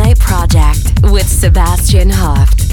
Midnight Project with Sebastian Hoft.